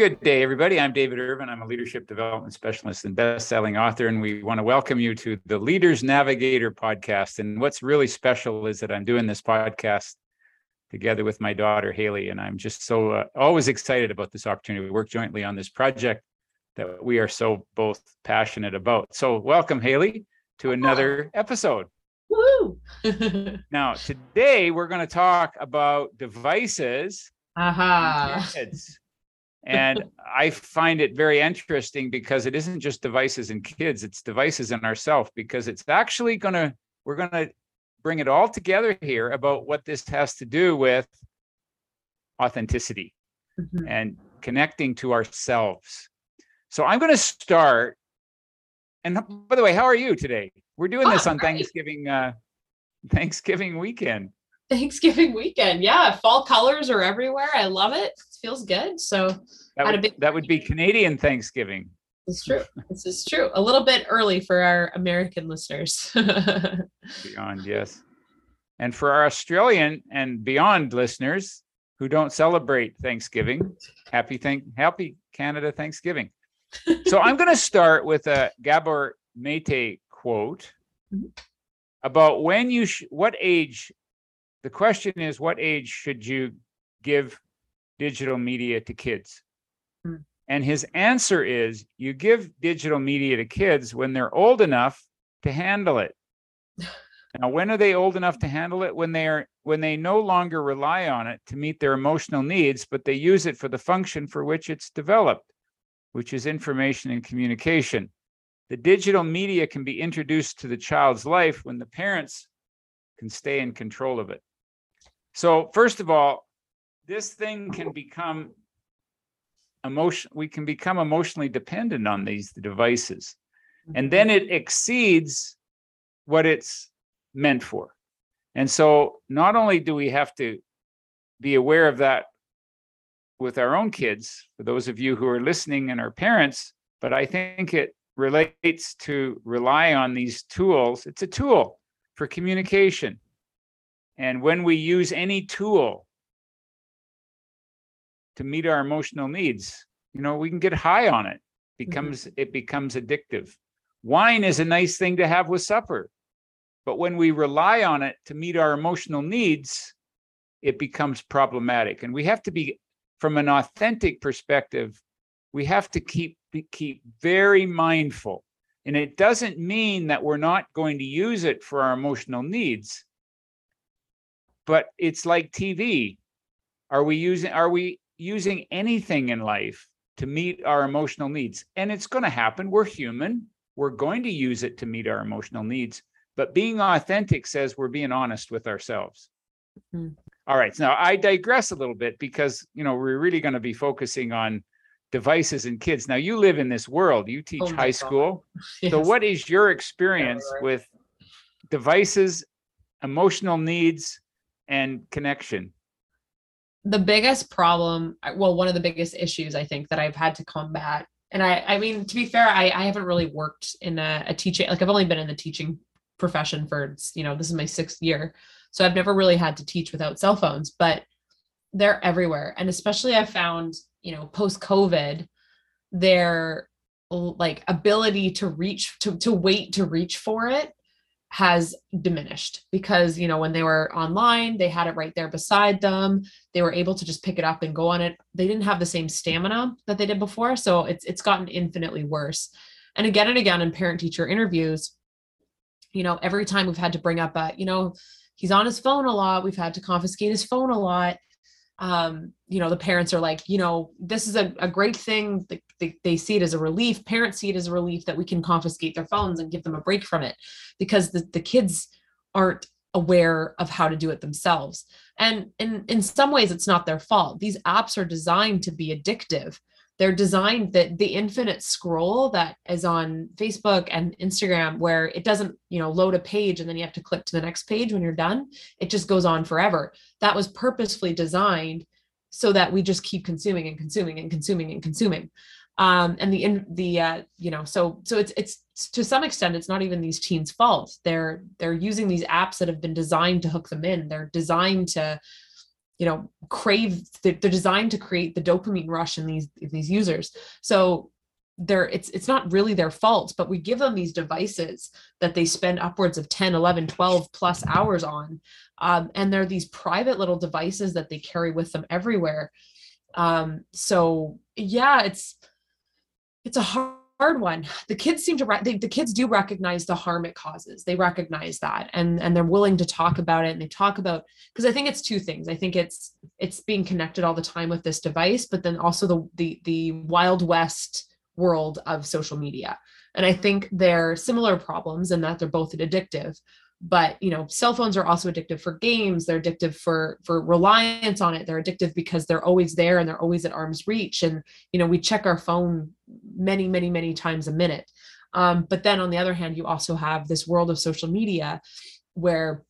Good day, everybody. I'm David Irvine. I'm a leadership development specialist and best-selling author, and we want to welcome you to the Leaders Navigator podcast. And what's really special is that I'm doing this podcast together with my daughter Hayley, and I'm just so uh, always excited about this opportunity to work jointly on this project that we are so both passionate about. So, welcome, Hayley, to another episode. Woo! Now, today we're going to talk about devices Aha. kids. And I find it very interesting because it isn't just devices in kids, it's devices in ourselves because it's actually going to, we're going to bring it all together here about what this has to do with authenticity Mhm. and connecting to ourselves. So I'm going to start. And by the way, how are you today? We're doing Oh, this on great. Thanksgiving uh Thanksgiving weekend. Thanksgiving weekend. Yeah, fall colors are everywhere. I love it. Feels good. So That would, big that would be Canadian Thanksgiving. it's true. This is true. A little bit early for our American listeners. Beyond, yes. And for our Australian and beyond listeners who don't celebrate Thanksgiving, happy thank happy Canada Thanksgiving. So I'm going to start with a Gabor Mate quote Mhm. about when you sh- what age the question is what age should you give digital media to kids? Hmm. And his answer is you give digital media to kids when they're old enough to handle it. Now, when are they old enough to handle it? When they are when they no longer rely on it to meet their emotional needs, but they use it for the function for which it's developed, which is information and communication. The digital media can be introduced to the child's life when the parents can stay in control of it. So, first of all, this thing can become emotion we can become emotionally dependent on these devices and then it exceeds what it's meant for. And so not only do we have to be aware of that with our own kids, for those of you who are listening and are parents, but I think it relates to rely on these tools. It's a tool for communication. And when we use any tool to meet our emotional needs, you know, we can get high on it. Mm-hmm. Becomes it becomes addictive. Wine is a nice thing to have with supper. But when we rely on it to meet our emotional needs, it becomes problematic. And we have to be, from an authentic perspective, we have to keep keep very mindful. And it doesn't mean that we're not going to use it for our emotional needs. But it's like TV. Are we using are we using anything in life to meet our emotional needs? And it's going to happen. We're human. We're going to use it to meet our emotional needs. But being authentic says we're being honest with ourselves. Mhm. All right. Now I digress a little bit because you know we're really going to be focusing on devices and kids. Now you live in this world. You teach Oh high God. school. So what is your experience Everywhere. with devices, emotional needs, and connection? The biggest problem well one of the biggest issues i think that i've had to combat and i i mean to be fair i, I haven't really worked in a, a teaching like i've only been in the teaching profession for you know this is my sixth year so i've never really had to teach without cell phones but they're everywhere and especially i found you know post covid their like ability to reach to to wait to reach for it has diminished because you know when they were online they had it right there beside them. They were able to just pick it up and go on it. They didn't have the same stamina that they did before so it's it's gotten infinitely worse. And again and again in parent teacher interviews you know every time we've had to bring up a you know he's on his phone a lot we've had to confiscate his phone a lot um you know the parents are like you know this is a, a great thing they, they, they see it as a relief parents see it as a relief that we can confiscate their phones and give them a break from it because the, the kids aren't aware of how to do it themselves. And in in some ways it's not their fault. These apps are designed to be addictive. They're designed that the infinite scroll that is on facebook and instagram where it doesn't you know load a page and then you have to click to the next page when you're done it just goes on forever. That was purposefully designed so that we just keep consuming and consuming and consuming and consuming um and the in the uh you know so so it's it's to some extent it's not even these teens fault. They're they're using these apps that have been designed to hook them in. They're designed to you know crave they're, designed to create the dopamine rush in these in these users. So they're it's it's not really their fault but we give them these devices that they spend upwards of 10 11 12 plus hours on um, and they're these private little devices that they carry with them everywhere. Um, so yeah it's it's a hard hard one. The kids seem to they, the kids do recognize the harm it causes. They recognize that and and they're willing to talk about it and they talk about because i think it's two things. I think it's it's being connected all the time with this device but then also the the the wild west world of social media. And i think they're similar problems in that they're both addictive but you know cell phones are also addictive for games. They're addictive for for reliance on it. They're addictive because they're always there and they're always at arm's reach. And you know we check our phone many many many times a minute. Um, but then on the other hand you also have this world of social media where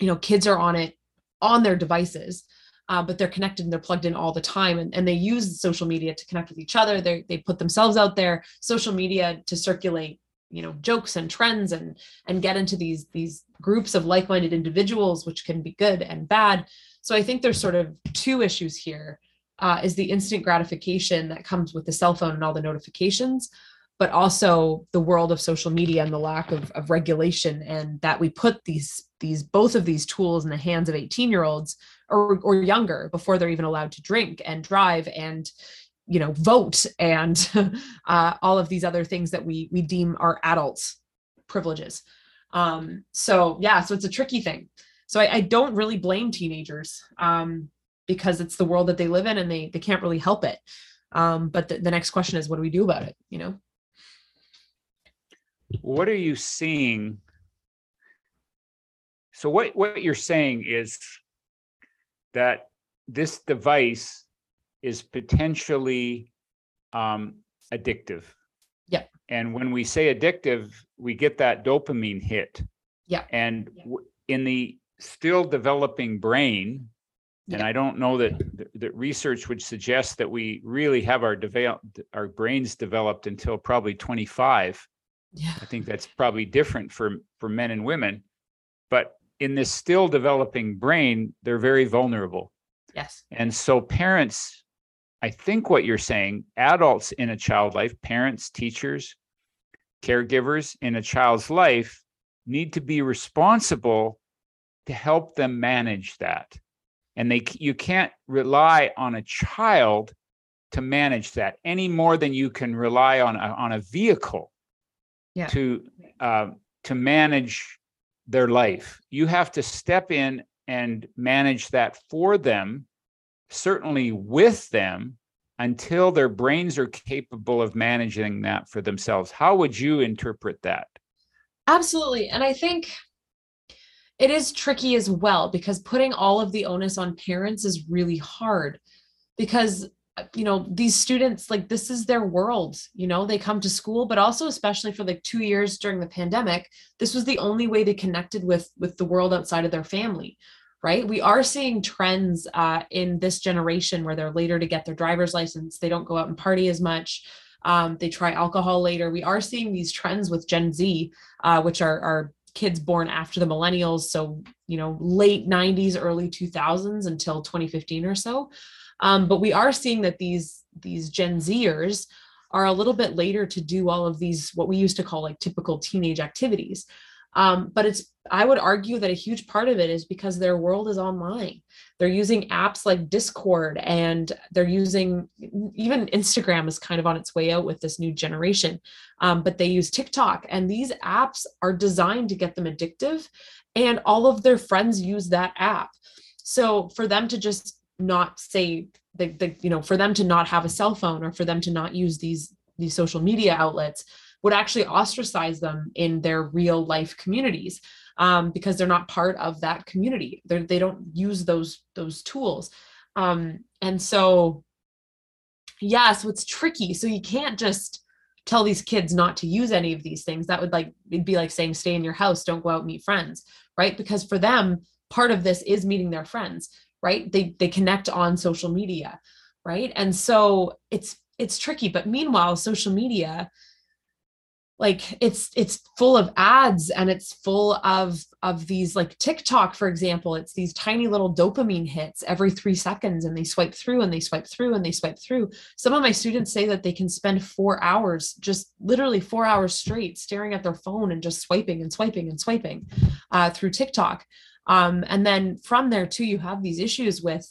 you know kids are on it on their devices uh, but they're connected and they're plugged in all the time. And, and they use social media to connect with each other. They they put themselves out there. Social media to circulate you know jokes and trends and and get into these these groups of like-minded individuals which can be good and bad. So i think there's sort of two issues here. Uh, is the instant gratification that comes with the cell phone and all the notifications but also the world of social media and the lack of, of regulation and that we put these these both of these tools in the hands of 18 year olds or, or younger before they're even allowed to drink and drive and you know vote and uh, all of these other things that we we deem are adults privileges. Um so yeah so it's a tricky thing. So i, I don't really blame teenagers um because it's the world that they live in and they they can't really help it. Um but the, the next question is what do we do about it you know? What are you seeing? So what what you're saying is that this device is potentially um, addictive. Yeah. And when we say addictive, we get that dopamine hit. Yeah. And w- in the still developing brain, and I don't know that that research would suggest that we really have our develop our brains developed until probably 25. Yeah. I think that's probably different for for men and women. But in this still developing brain, they're very vulnerable. Yes. And so parents I think what you're saying, adults in a child life, parents, teachers, caregivers in a child's life need to be responsible to help them manage that. And they you can't rely on a child to manage that any more than you can rely on a, on a vehicle yeah. to uh, to manage their life. You have to step in and manage that for them certainly with them until their brains are capable of managing that for themselves. How would you interpret that? Absolutely. And I think it is tricky as well because putting all of the onus on parents is really hard because you know these students like this is their world you know they come to school but also especially for like 2 years during the pandemic this was the only way they connected with with the world outside of their family right? We are seeing trends uh, in this generation where they're later to get their driver's license. They don't go out and party as much. Um, they try alcohol later. We are seeing these trends with Gen Z, uh, which are, are kids born after the millennials. So, you know, late 90s, early 2000s until 2015 or so. Um, but we are seeing that these these Gen Zers are a little bit later to do all of these what we used to call like typical teenage activities. Um, but it's I would argue that a huge part of it is because their world is online. They're using apps like Discord and they're using even Instagram is kind of on its way out with this new generation. Um, but they use TikTok and these apps are designed to get them addictive and all of their friends use that app. So for them to just not say the, the you know for them to not have a cell phone or for them to not use these these social media outlets would actually ostracize them in their real life communities um, because they're not part of that community. They're, they don't use those those tools, um, and so yeah, so it's tricky. So you can't just tell these kids not to use any of these things. That would like it'd be like saying stay in your house, don't go out meet friends, right? Because for them, part of this is meeting their friends, right? They they connect on social media, right? And so it's it's tricky. But meanwhile, social media like it's it's full of ads and it's full of of these like TikTok for example it's these tiny little dopamine hits every 3 seconds and they swipe through and they swipe through and they swipe through. Some of my students say that they can spend 4 hours just literally 4 hours straight staring at their phone and just swiping and swiping and swiping uh, through TikTok. Um, and then from there too you have these issues with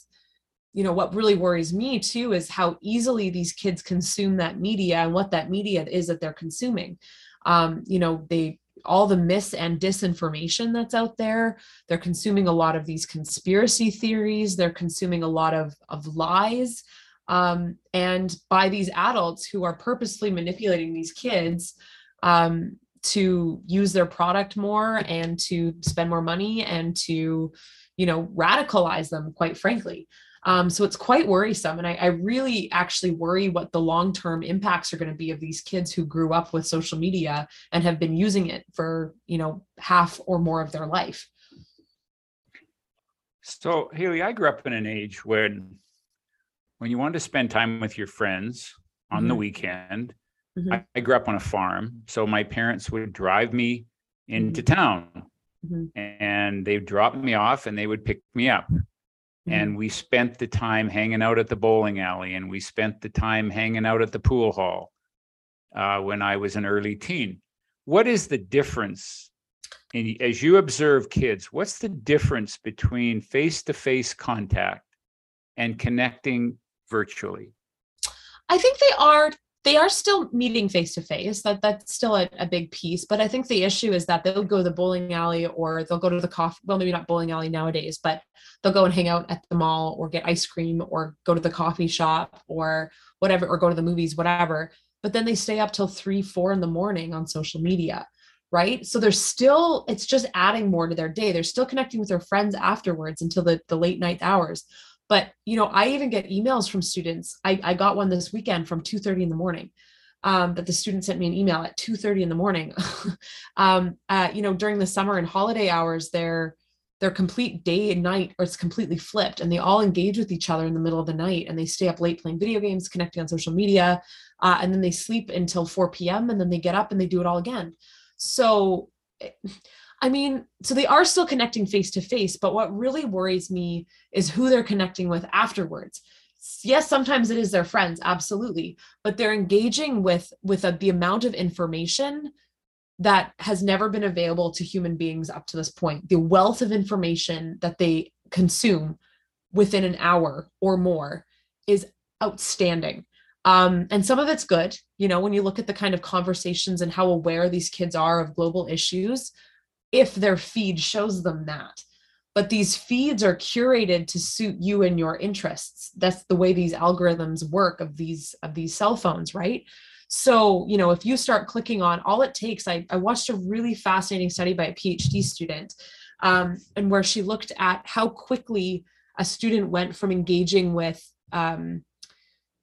you know what really worries me too is how easily these kids consume that media and what that media is that they're consuming. Um, you know they all the mis and disinformation that's out there they're consuming a lot of these conspiracy theories they're consuming a lot of of lies um, and by these adults who are purposely manipulating these kids um, to use their product more and to spend more money and to you know radicalize them quite frankly um, so it's quite worrisome. And I, I really actually worry what the long term impacts are going to be of these kids who grew up with social media and have been using it for, you know, half or more of their life. So, Hayley, I grew up in an age when when you wanted to spend time with your friends on mm-hmm. the weekend, mm-hmm. I, I, grew up on a farm. So my parents would drive me into mm-hmm. town mm-hmm. and they'd drop me off and they would pick me up and mm-hmm. we spent the time hanging out at the bowling alley and we spent the time hanging out at the pool hall uh, when I was an early teen. What is the difference in, as you observe kids? What's the difference between face to face contact and connecting virtually? I think they are they are still meeting face to face. That that's still a, a, big piece. But I think the issue is that they'll go to the bowling alley or they'll go to the coffee. Well, maybe not bowling alley nowadays, but they'll go and hang out at the mall or get ice cream or go to the coffee shop or whatever, or go to the movies, whatever. But then they stay up till three, four in the morning on social media. Right. So they're still, it's just adding more to their day. They're still connecting with their friends afterwards until the, the late night hours but you know i even get emails from students. I, I got one this weekend from 2.30 in the morning um, that the student sent me an email at 2.30 in the morning. Um, uh, you know during the summer and holiday hours they're their complete day and night or it's completely flipped and they all engage with each other in the middle of the night and they stay up late playing video games connecting on social media uh, and then they sleep until 4 p.m and then they get up and they do it all again. So eh, I mean, so they are still connecting face to face, but what really worries me is who they're connecting with afterwards. Yes, sometimes it is their friends, absolutely, but they're engaging with with a, the amount of information that has never been available to human beings up to this point. The wealth of information that they consume within an hour or more is outstanding. Um, and some of it's good, you know, when you look at the kind of conversations and how aware these kids are of global issues, if their feed shows them that. But these feeds are curated to suit you and your interests. That's the way these algorithms work of these of these cell phones right? So you know if you start clicking on all it takes i, I watched a really fascinating study by a phd student um, and where she looked at how quickly a student went from engaging with um,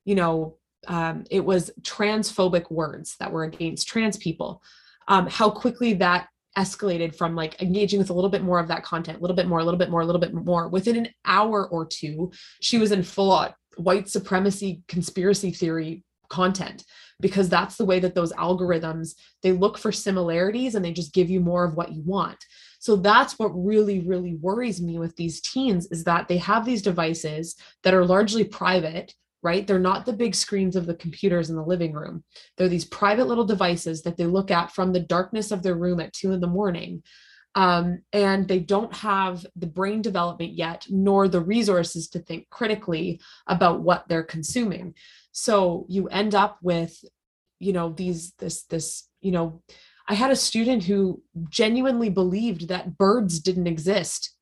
you know um, it was transphobic words that were against trans people um, how quickly that escalated from like engaging with a little bit more of that content, a little bit more, a little bit more, a little bit more. Within an hour or two, she was in full white supremacy conspiracy theory content because that's the way that those algorithms they look for similarities and they just give you more of what you want so that's what really really worries me with these teens is that they have these devices that are largely private right? They're not the big screens of the computers in the living room. They're these private little devices that they look at from the darkness of their room at two in the morning. Um, and they don't have the brain development yet, nor the resources to think critically about what they're consuming. So you end up with, you know, these, this, this, you know, I had a student who genuinely believed that birds didn't exist,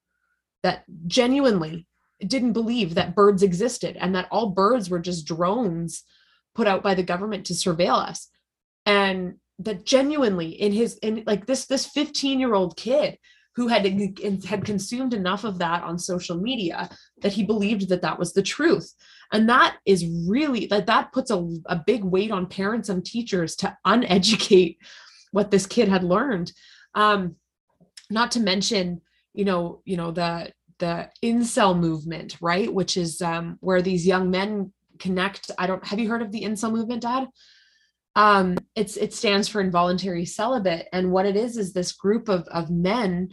that genuinely didn't believe that birds existed and that all birds were just drones put out by the government to surveil us. And that genuinely in his in like this this 15 year old kid who had had consumed enough of that on social media that he believed that that was the truth. And that is really that that puts a, a big weight on parents and teachers to uneducate what this kid had learned. Um not to mention you know you know the the incel movement, right? Which is um, where these young men connect. I don't have you heard of the incel movement, Dad? um it's it stands for involuntary celibate and what it is is this group of of men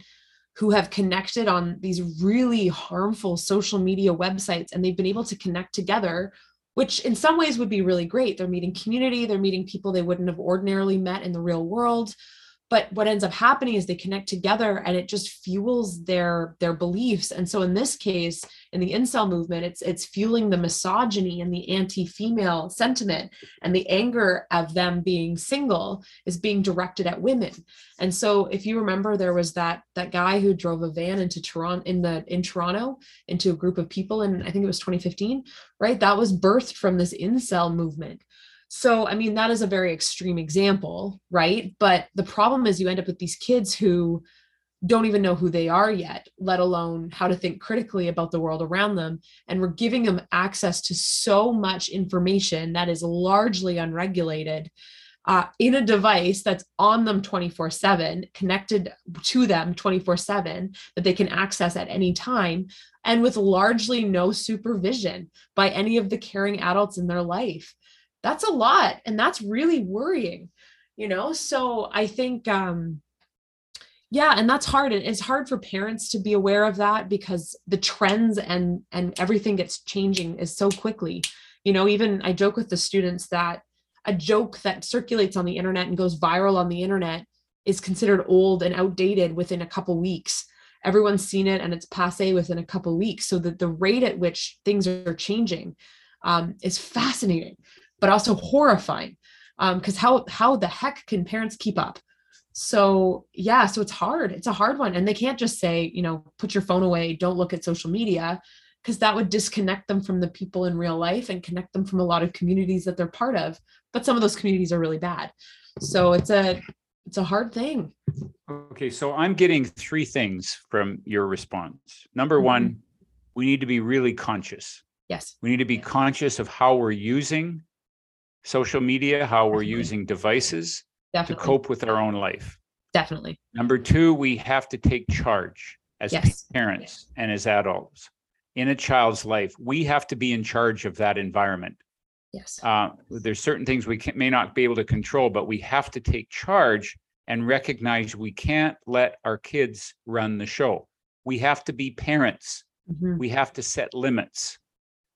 who have connected on these really harmful social media websites and they've been able to connect together which in some ways would be really great they're meeting community they're meeting people they wouldn't have ordinarily met in the real world but what ends up happening is they connect together and it just fuels their their beliefs. And so in this case in the incel movement it's it's fueling the misogyny and the anti-female sentiment and the anger of them being single is being directed at women. And so if you remember there was that that guy who drove a van into toronto in the in toronto into a group of people and i think it was 2015 right? That was birthed from this incel movement so, I mean, that is a very extreme example, right? But the problem is you end up with these kids who don't even know who they are yet, let alone how to think critically about the world around them. And we're giving them access to so much information that is largely unregulated uh, in a device that's on them 24 7, connected to them 24 7, that they can access at any time, and with largely no supervision by any of the caring adults in their life that's a lot and that's really worrying you know? So i think um yeah and that's hard and it's hard for parents to be aware of that because the trends and and everything gets changing is so quickly. You know even i joke with the students that a joke that circulates on the internet and goes viral on the internet is considered old and outdated within a couple weeks. Everyone's seen it and it's passe within a couple weeks so that the rate at which things are changing um, is fascinating but also horrifying because um, how how the heck can parents keep up? So yeah so it's hard. It's a hard one. And they can't just say you know put your phone away. Don't look at social media because that would disconnect them from the people in real life and connect them from a lot of communities that they're part of. But some of those communities are really bad. So it's a it's a hard thing. Okay so i'm getting three things from your response. Number mm-hmm. one we need to be really conscious. Yes. We need to be conscious of how we're using social media, how we're Definitely. using devices Definitely. to cope with our own life. Definitely. Number two, we have to take charge as yes. parents and as adults in a child's life. We have to be in charge of that environment. Yes. Uh, there's certain things we can, may not be able to control, but we have to take charge and recognize we can't let our kids run the show. We have to be parents. Mm-hmm. We have to set limits.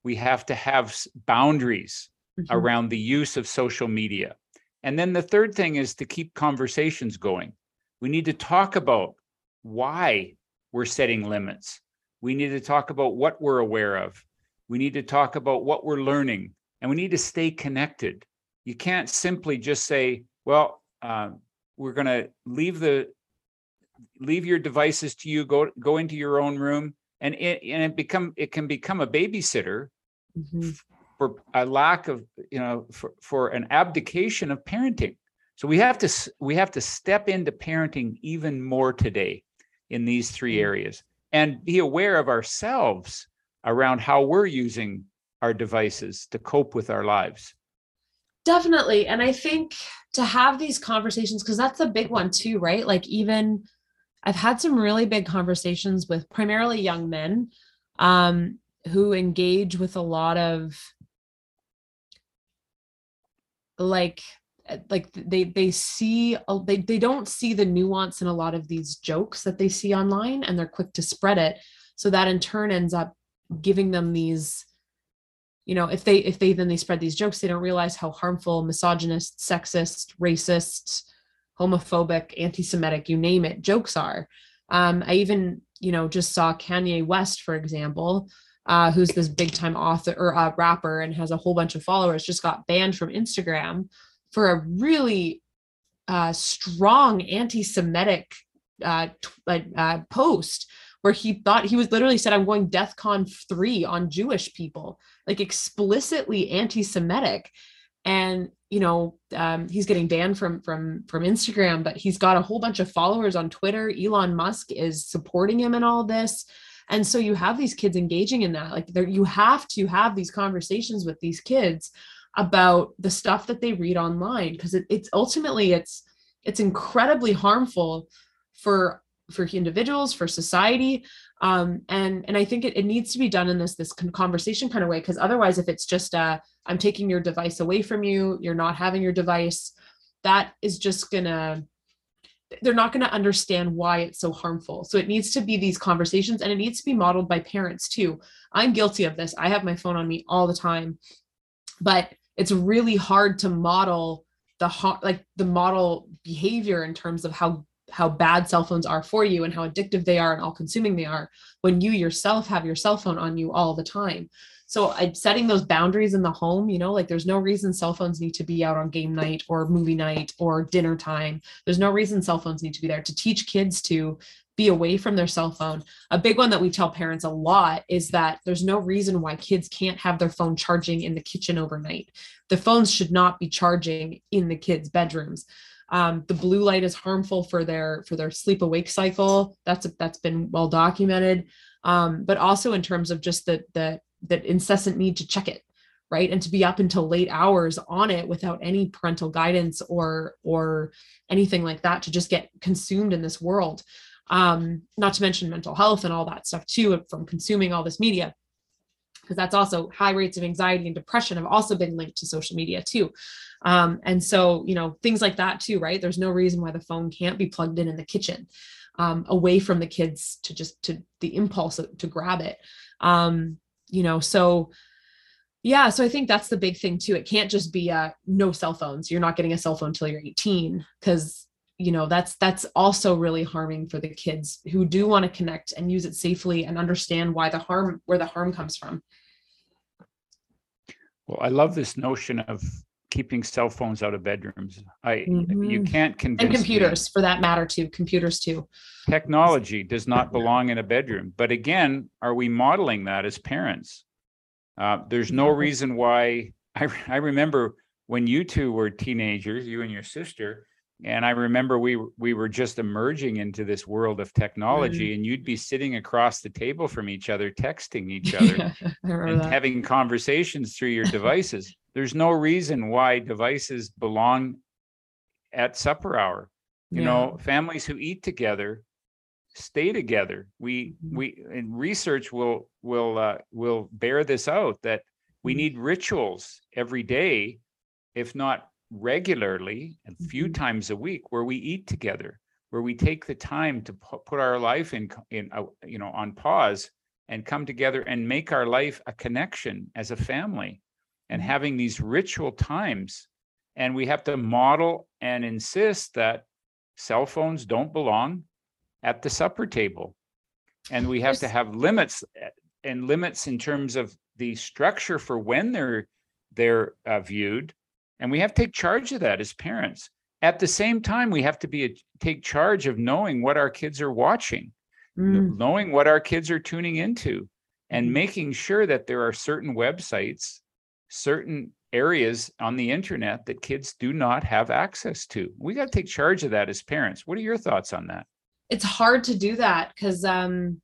We have to have boundaries mm-hmm. around the use of social media. And then the third thing is to keep conversations going. We need to talk about why we're setting limits. We need to talk about what we're aware of. We need to talk about what we're learning, and we need to stay connected. You can't simply just say, "Well, uh, we're going to leave the leave your devices to you. Go go into your own room." And it and it become it can become a babysitter mm-hmm for a lack of you know for, for an abdication of parenting. So we have to we have to step into parenting even more today in these three mm. areas and be aware of ourselves around how we're using our devices to cope with our lives. Definitely. And i think to have these conversations because that's a big one too right? Like even i've had some really big conversations with primarily young men um, who engage with a lot of like eh, like they they see they they don't see the nuance in a lot of these jokes that they see online and they're quick to spread it. So that in turn ends up giving them these you know if they if they then they spread these jokes they don't realize how harmful misogynist sexist racist homophobic anti-semitic you name it jokes are. Um i even you know just saw kanye west for example uh, who's this big time author or uh, rapper and has a whole bunch of followers, just got banned from Instagram for a really uh, strong anti Semitic uh, t- uh, post where he thought he was literally said, I'm going DEF CON 3 on Jewish people, like explicitly anti Semitic. And you know um, he's getting banned from from from instagram but he's got a whole bunch of followers on twitter elon musk is supporting him in all this and so you have these kids engaging in that like there you have to have these conversations with these kids about the stuff that they read online because it, it's ultimately it's it's incredibly harmful for for individuals for society. Um, and and i think it, it needs to be done in this this conversation kind of way because otherwise if it's just uh i'm taking your device away from you you're not having your device that is just gonna they're not going to understand why it's so harmful. So it needs to be these conversations and it needs to be modeled by parents too. I'm guilty of this. I have my phone on me all the time. But it's really hard to model the like the model behavior in terms of how how bad cell phones are for you and how addictive they are and all consuming they are when you yourself have your cell phone on you all the time so I'm setting those boundaries in the home, you know, like there's no reason cell phones need to be out on game night or movie night or dinner time. There's no reason cell phones need to be there to teach kids to be away from their cell phone. A big one that we tell parents a lot is that there's no reason why kids can't have their phone charging in the kitchen overnight. The phones should not be charging in the kids' bedrooms. Um, the blue light is harmful for their for their sleep awake cycle. That's that's been well documented. Um, but also in terms of just the the that incessant need to check it right? And to be up until late hours on it without any parental guidance or or anything like that to just get consumed in this world. Um not to mention mental health and all that stuff too from consuming all this media. Because that's also high rates of anxiety and depression have also been linked to social media too. Um, and so you know things like that too right? There's no reason why the phone can't be plugged in in the kitchen um, away from the kids to just to the impulse to grab it. Um, you know so yeah so i think that's the big thing too. It can't just be uh no cell phones. You're not getting a cell phone until you're 18 because you know that's that's also really harming for the kids who do want to connect and use it safely and understand why the harm where the harm comes from. Well i love this notion of keeping cell phones out of bedrooms. I mm-hmm. you can't convince and computers me. for that matter too. Computers too. Technology does not belong in a bedroom. But again, are we modeling that as parents? Uh, there's no reason why. I I remember when you two were teenagers, you and your sister, and I remember we we were just emerging into this world of technology, mm. and you'd be sitting across the table from each other, texting each other, and that. having conversations through your devices there's no reason why devices belong at supper hour you yeah. know families who eat together stay together we mm-hmm. we and research will will uh, will bear this out that we mm-hmm. need rituals every day if not regularly a few mm-hmm. times a week where we eat together where we take the time to put our life in in uh, you know on pause and come together and make our life a connection as a family and mm-hmm. having these ritual times. And we have to model and insist that cell phones don't belong at the supper table. And we have to have limits eh, and limits in terms of the structure for when they're they're uh, viewed and we have to take charge of that as parents at the same time we have to be a, take charge of knowing what our kids are watching mm. knowing what our kids are tuning into and mm. making sure that there are certain websites certain areas on the internet that kids do not have access to. We got to take charge of that as parents. What are your thoughts on that? It's hard to do that because um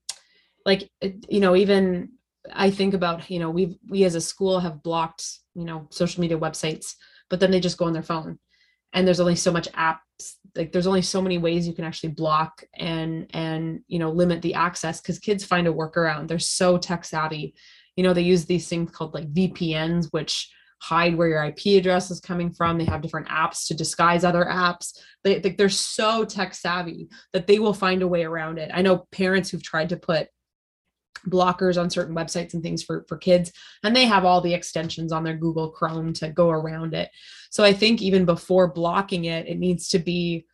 like you know even I think about you know we we as a school have blocked you know social media websites but then they just go on their phone and there's only so much apps like there's only so many ways you can actually block and and you know limit the access because kids find a workaround they're so tech savvy you know they use these things called like vpns which hide where your ip address is coming from. They have different apps to disguise other apps. They, they're so tech savvy that they will find a way around it. I know parents who've tried to put blockers on certain websites and things for for kids and they have all the extensions on their google chrome to go around it. So i think even before blocking it it needs to be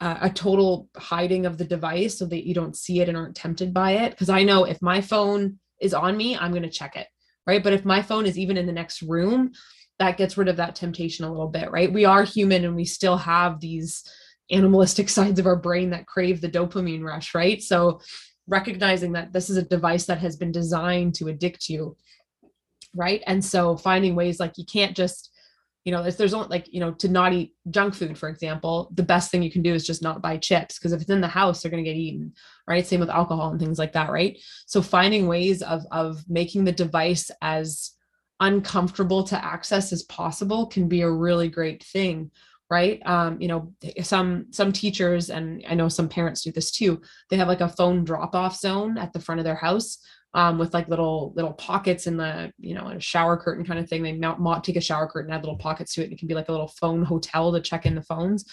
uh, a total hiding of the device so that you don't see it and aren't tempted by it. Because i know if my phone is on me, I'm going to check it. Right. But if my phone is even in the next room, that gets rid of that temptation a little bit. Right. We are human and we still have these animalistic sides of our brain that crave the dopamine rush. Right. So recognizing that this is a device that has been designed to addict you. Right. And so finding ways like you can't just you know, there's only like, you know, to not eat junk food, for example, the best thing you can do is just not buy chips because if it's in the house, they're going to get eaten, right? Same with alcohol and things like that, right? So finding ways of of making the device as uncomfortable to access as possible can be a really great thing right um, you know some some teachers and i know some parents do this too they have like a phone drop off zone at the front of their house um, with like little little pockets in the you know a shower curtain kind of thing. They mount, mount take a shower curtain add little pockets to it it can be like a little phone hotel to check in the phones.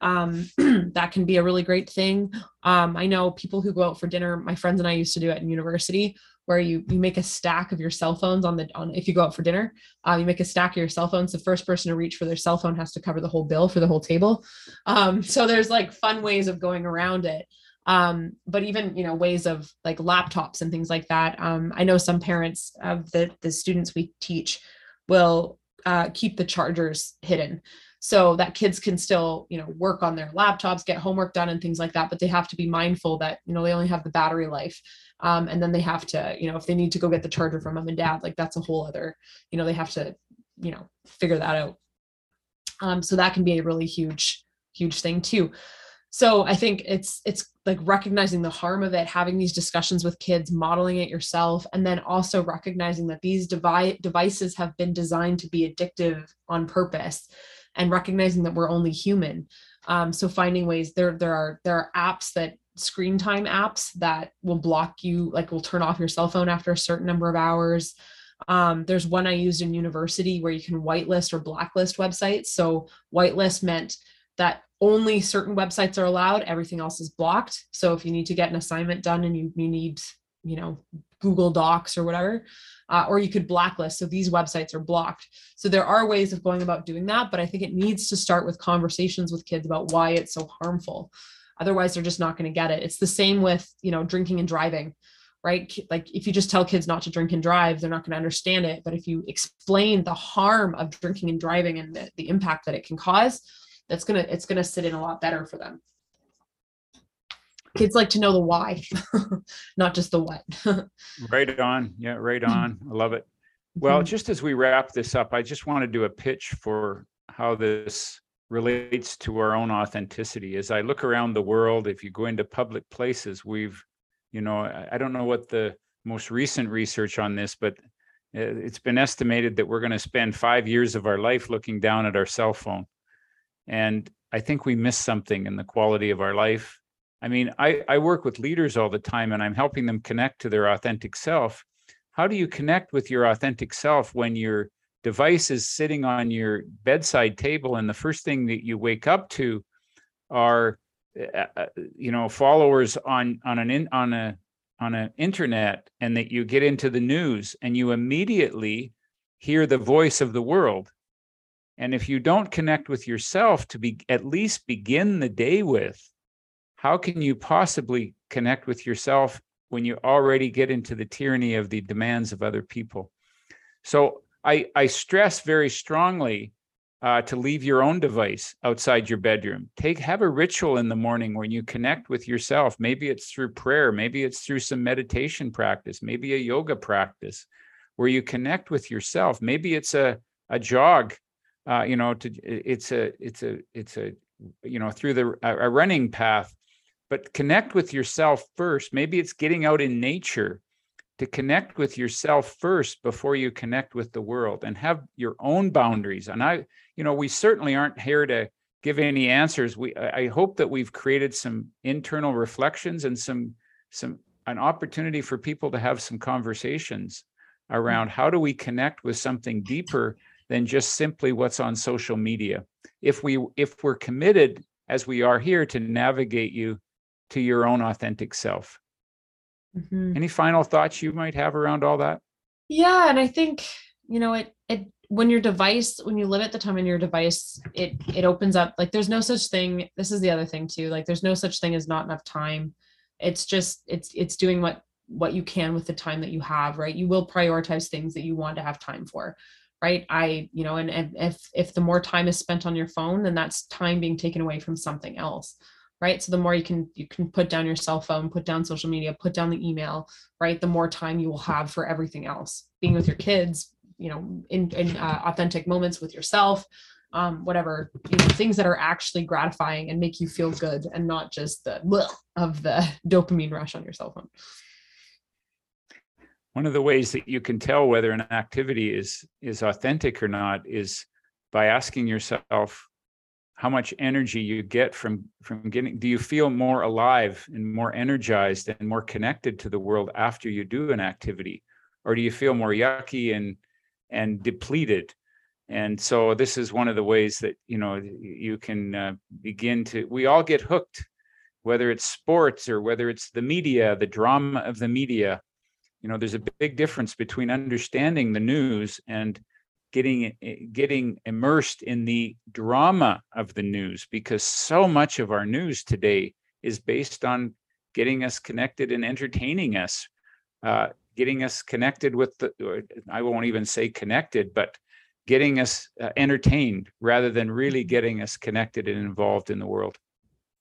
Um, that can be a really great thing. Um, i know people who go out for dinner my friends and i used to do it in university where you you make a stack of your cell phones on the on if you go out for dinner uh, you make a stack of your cell phones. The first person to reach for their cell phone has to cover the whole bill for the whole table. Um, so there's like fun ways of going around it um, but even you know ways of like laptops and things like that um, i know some parents of the the students we teach will uh, keep the chargers hidden. So that kids can still you know work on their laptops get homework done and things like that but they have to be mindful that you know they only have the battery life. Um, and then they have to you know if they need to go get the charger from mom and dad like that's a whole other you know they have to you know figure that out. Um, so that can be a really huge huge thing too so i think it's it's like recognizing the harm of it having these discussions with kids modeling it yourself and then also recognizing that these devi- devices have been designed to be addictive on purpose and recognizing that we're only human. Um, so finding ways there there are there are apps that screen time apps that will block you like will turn off your cell phone after a certain number of hours. Um, there's one i used in university where you can whitelist or blacklist websites. So whitelist meant that only certain websites are allowed everything else is blocked. So if you need to get an assignment done and you, you need you know google docs or whatever uh, or you could blacklist. So these websites are blocked. So there are ways of going about doing that but i think it needs to start with conversations with kids about why it's so harmful. Otherwise they're just not going to get it. It's the same with you know drinking and driving right? Like if you just tell kids not to drink and drive they're not going to understand it. But if you explain the harm of drinking and driving and the, the impact that it can cause that's going to it's going to sit in a lot better for them. Kids like to know the why not just the what. Right on. Yeah right on. I love it. Well Mhm. just as we wrap this up i just want to do a pitch for how this relates to our own authenticity. As i look around the world if you go into public places we've you know i, I don't know what the most recent research on this but uh, it's been estimated that we're going to spend five years of our life looking down at our cell phone and i think we miss something in the quality of our life. I mean i i work with leaders all the time and i'm helping them connect to their authentic self. How do you connect with your authentic self when your device is sitting on your bedside table and the first thing that you wake up to are uh, you know followers on on an in, on a on an internet and that you get into the news and you immediately hear the voice of the world and if you don't connect with yourself to be at least begin the day with how can you possibly connect with yourself when you already get into the tyranny of the demands of other people so I, I stress very strongly uh, to leave your own device outside your bedroom. Take have a ritual in the morning when you connect with yourself. Maybe it's through prayer, maybe it's through some meditation practice, maybe a yoga practice, where you connect with yourself. Maybe it's a a jog, uh, you know. To it's a it's a it's a you know through the a, running path, but connect with yourself first. Maybe it's getting out in nature to connect with yourself first before you connect with the world and have your own boundaries and i you know we certainly aren't here to give any answers we i I hope that we've created some internal reflections and some some an opportunity for people to have some conversations around how do we connect with something deeper than just simply what's on social media if we if we're committed as we are here to navigate you to your own authentic self Mhm. any final thoughts you might have around all that? Yeah, and I think you know it it when your device when you limit the time on your device, it it opens up like there's no such thing. This is the other thing too. Like there's no such thing as not enough time. It's just it's it's doing what what you can with the time that you have, right? You will prioritize things that you want to have time for. Right. I, you know, and, and if if the more time is spent on your phone, then that's time being taken away from something else right? So the more you can you can put down your cell phone put down social media put down the email right? The more time you will have for everything else. Being with your kids you know in, in uh, authentic moments with yourself um, whatever you know, things that are actually gratifying and make you feel good and not just the of the dopamine rush on your cell phone One of the ways that you can tell whether an activity is is authentic or not is by asking yourself how much energy you get from from getting do you feel more alive and more energized and more connected to the world after you do an activity? Or do you feel more yucky and and depleted? And so this is one of the ways that you know you can uh, begin to we all get hooked whether it's sports or whether it's the media the drama of the media you know there's a big difference between understanding the news and getting getting immersed in the drama of the news because so much of our news today is based on getting us connected and entertaining us uh, getting us connected with the i won't even say connected but getting us uh, entertained rather than really Mhm. getting us connected and involved in the world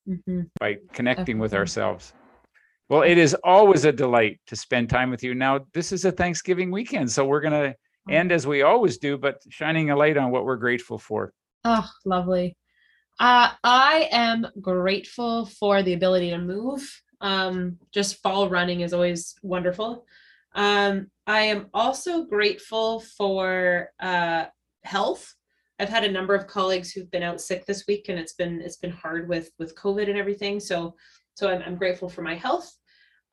Mhm. by connecting with ourselves well it is always a delight to spend time with you now this is a thanksgiving weekend so we're going to end as we always do, but shining a light on what we're grateful for. Oh, lovely. Uh, I am grateful for the ability to move. Um, just fall running is always wonderful. Um, I am also grateful for uh, health. I've had a number of colleagues who've been out sick this week, and it's been it's been hard with with COVID and everything. So so I'm, I'm grateful for my health,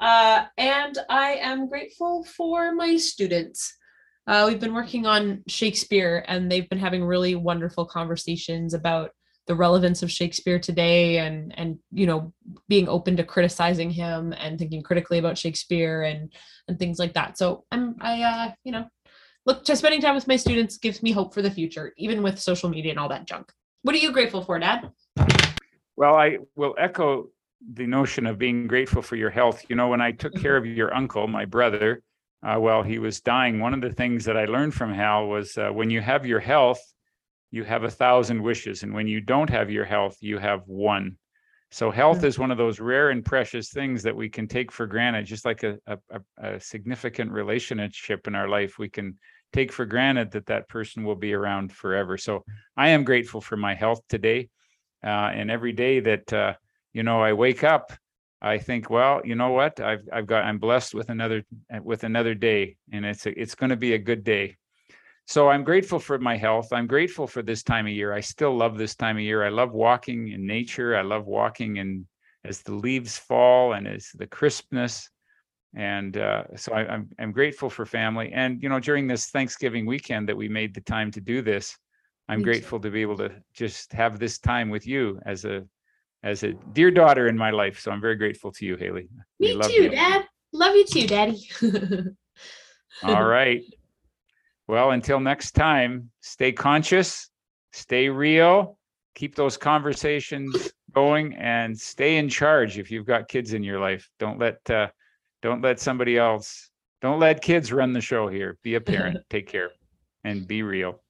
uh, and I am grateful for my students. Uh, we've been working on Shakespeare, and they've been having really wonderful conversations about the relevance of Shakespeare today, and and you know being open to criticizing him and thinking critically about Shakespeare and and things like that. So I'm I uh, you know look just spending time with my students gives me hope for the future, even with social media and all that junk. What are you grateful for, Dad? Well, I will echo the notion of being grateful for your health. You know, when I took care of your uncle, my brother, uh, while he was dying, one of the things that I learned from Hal was uh, when you have your health, you have a thousand wishes. And when you don't have your health, you have one. So health is one of those rare and precious things that we can take for granted, just like a, a, a- a significant relationship in our life. We can take for granted that that person will be around forever. So I am grateful for my health today. Uh, and every day that, uh, you know, I wake up, I think, well, you know what? I've, I've got, I'm blessed with another, with another day and it's, a, it's going to be a good day. So I'm grateful for my health. I'm grateful for this time of year. I still love this time of year. I love walking in nature. I love walking in as the leaves fall and as the crispness. And uh, so I, I'm I'm grateful for family. And you know, during this Thanksgiving weekend that we made the time to do this, I'm Me too. grateful to be able to just have this time with you as a as a dear daughter in my life. So I'm very grateful to you, Hayley. Me love too, you. Dad. Love you too, Daddy. All right. Well, until next time, stay conscious, stay real, keep those conversations going and stay in charge if you've got kids in your life. Don't let uh don't let somebody else don't let kids run the show here. Be a parent, take care and be real.